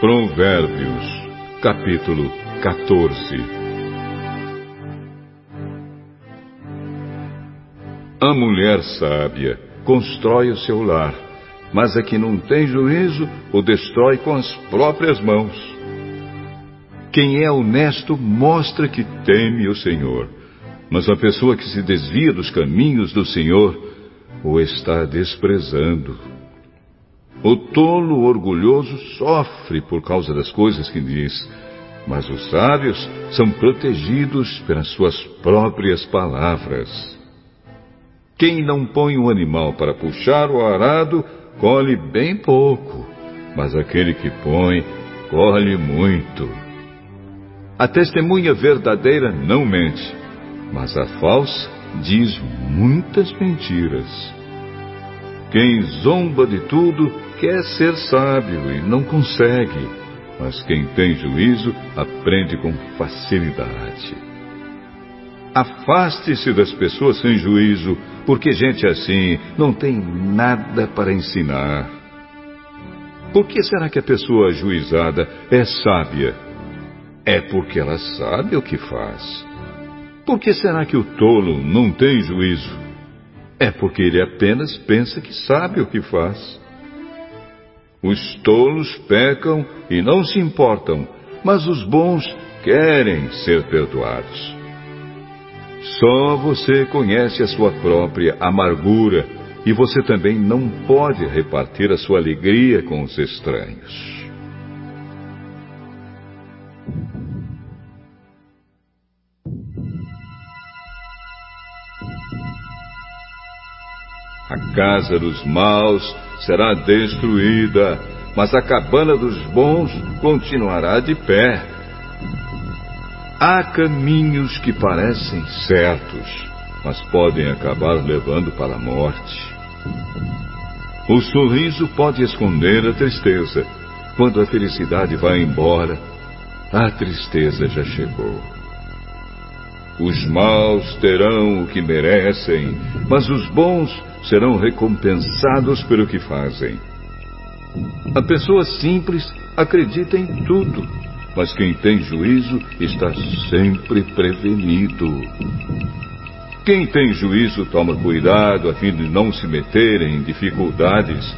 Provérbios, capítulo 14 A mulher sábia constrói o seu lar, mas a que não tem juízo o destrói com as próprias mãos. Quem é honesto mostra que teme o Senhor, mas a pessoa que se desvia dos caminhos do Senhor o está desprezando. O tolo orgulhoso sofre por causa das coisas que diz, mas os sábios são protegidos pelas suas próprias palavras. Quem não põe um animal para puxar o arado, colhe bem pouco, mas aquele que põe, colhe muito. A testemunha verdadeira não mente, mas a falsa diz muitas mentiras. Quem zomba de tudo quer ser sábio e não consegue, mas quem tem juízo aprende com facilidade. Afaste-se das pessoas sem juízo, porque gente assim não tem nada para ensinar. Por que será que a pessoa ajuizada é sábia? É porque ela sabe o que faz. Por que será que o tolo não tem juízo? É porque ele apenas pensa que sabe o que faz. Os tolos pecam e não se importam, mas os bons querem ser perdoados. Só você conhece a sua própria amargura e você também não pode repartir a sua alegria com os estranhos. A casa dos maus será destruída, mas a cabana dos bons continuará de pé. Há caminhos que parecem certos, mas podem acabar levando para a morte. O sorriso pode esconder a tristeza. Quando a felicidade vai embora, a tristeza já chegou. Os maus terão o que merecem, mas os bons serão recompensados pelo que fazem. A pessoa simples acredita em tudo, mas quem tem juízo está sempre prevenido. Quem tem juízo toma cuidado a fim de não se meter em dificuldades.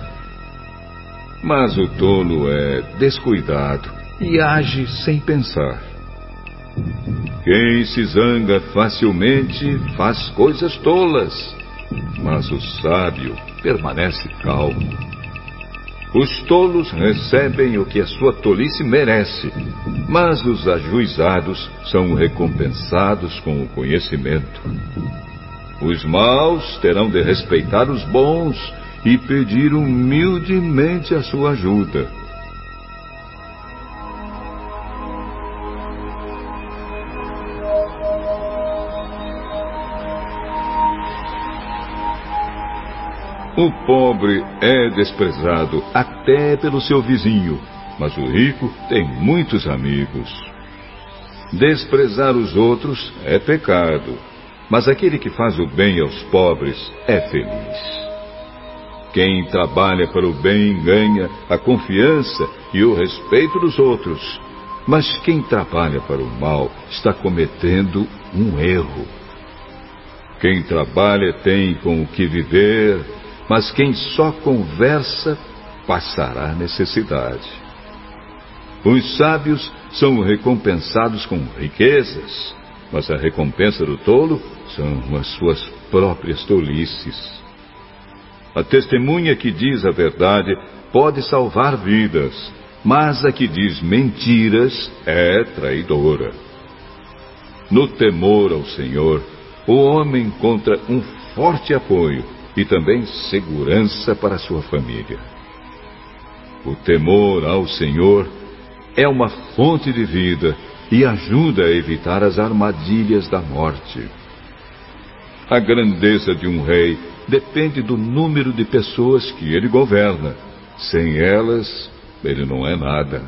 Mas o tolo é descuidado e age sem pensar. Quem se zanga facilmente faz coisas tolas, mas o sábio permanece calmo. Os tolos recebem o que a sua tolice merece, mas os ajuizados são recompensados com o conhecimento. Os maus terão de respeitar os bons e pedir humildemente a sua ajuda. O pobre é desprezado até pelo seu vizinho, mas o rico tem muitos amigos. Desprezar os outros é pecado, mas aquele que faz o bem aos pobres é feliz. Quem trabalha para o bem ganha a confiança e o respeito dos outros, mas quem trabalha para o mal está cometendo um erro. Quem trabalha tem com o que viver mas quem só conversa passará necessidade. Os sábios são recompensados com riquezas, mas a recompensa do tolo são as suas próprias tolices. A testemunha que diz a verdade pode salvar vidas, mas a que diz mentiras é traidora. No temor ao Senhor, o homem encontra um forte apoio e também segurança para sua família. O temor ao Senhor é uma fonte de vida e ajuda a evitar as armadilhas da morte. A grandeza de um rei depende do número de pessoas que ele governa. Sem elas, ele não é nada.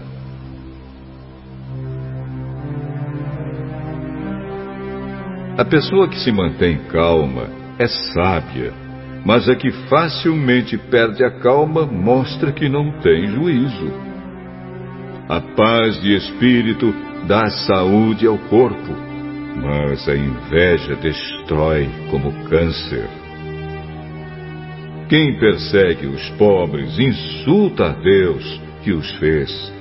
A pessoa que se mantém calma é sábia mas a que facilmente perde a calma mostra que não tem juízo. A paz de espírito dá saúde ao corpo, mas a inveja destrói como câncer. Quem persegue os pobres insulta a Deus que os fez,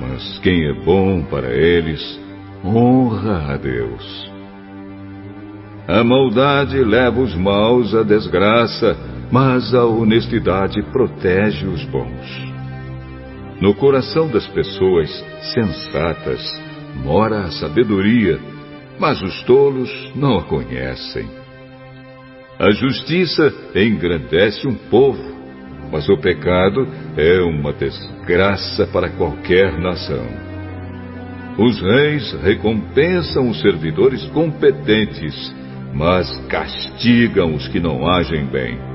mas quem é bom para eles honra a Deus. A maldade leva os maus à desgraça, mas a honestidade protege os bons. No coração das pessoas sensatas mora a sabedoria, mas os tolos não a conhecem. A justiça engrandece um povo, mas o pecado é uma desgraça para qualquer nação. Os reis recompensam os servidores competentes, mas castigam os que não agem bem.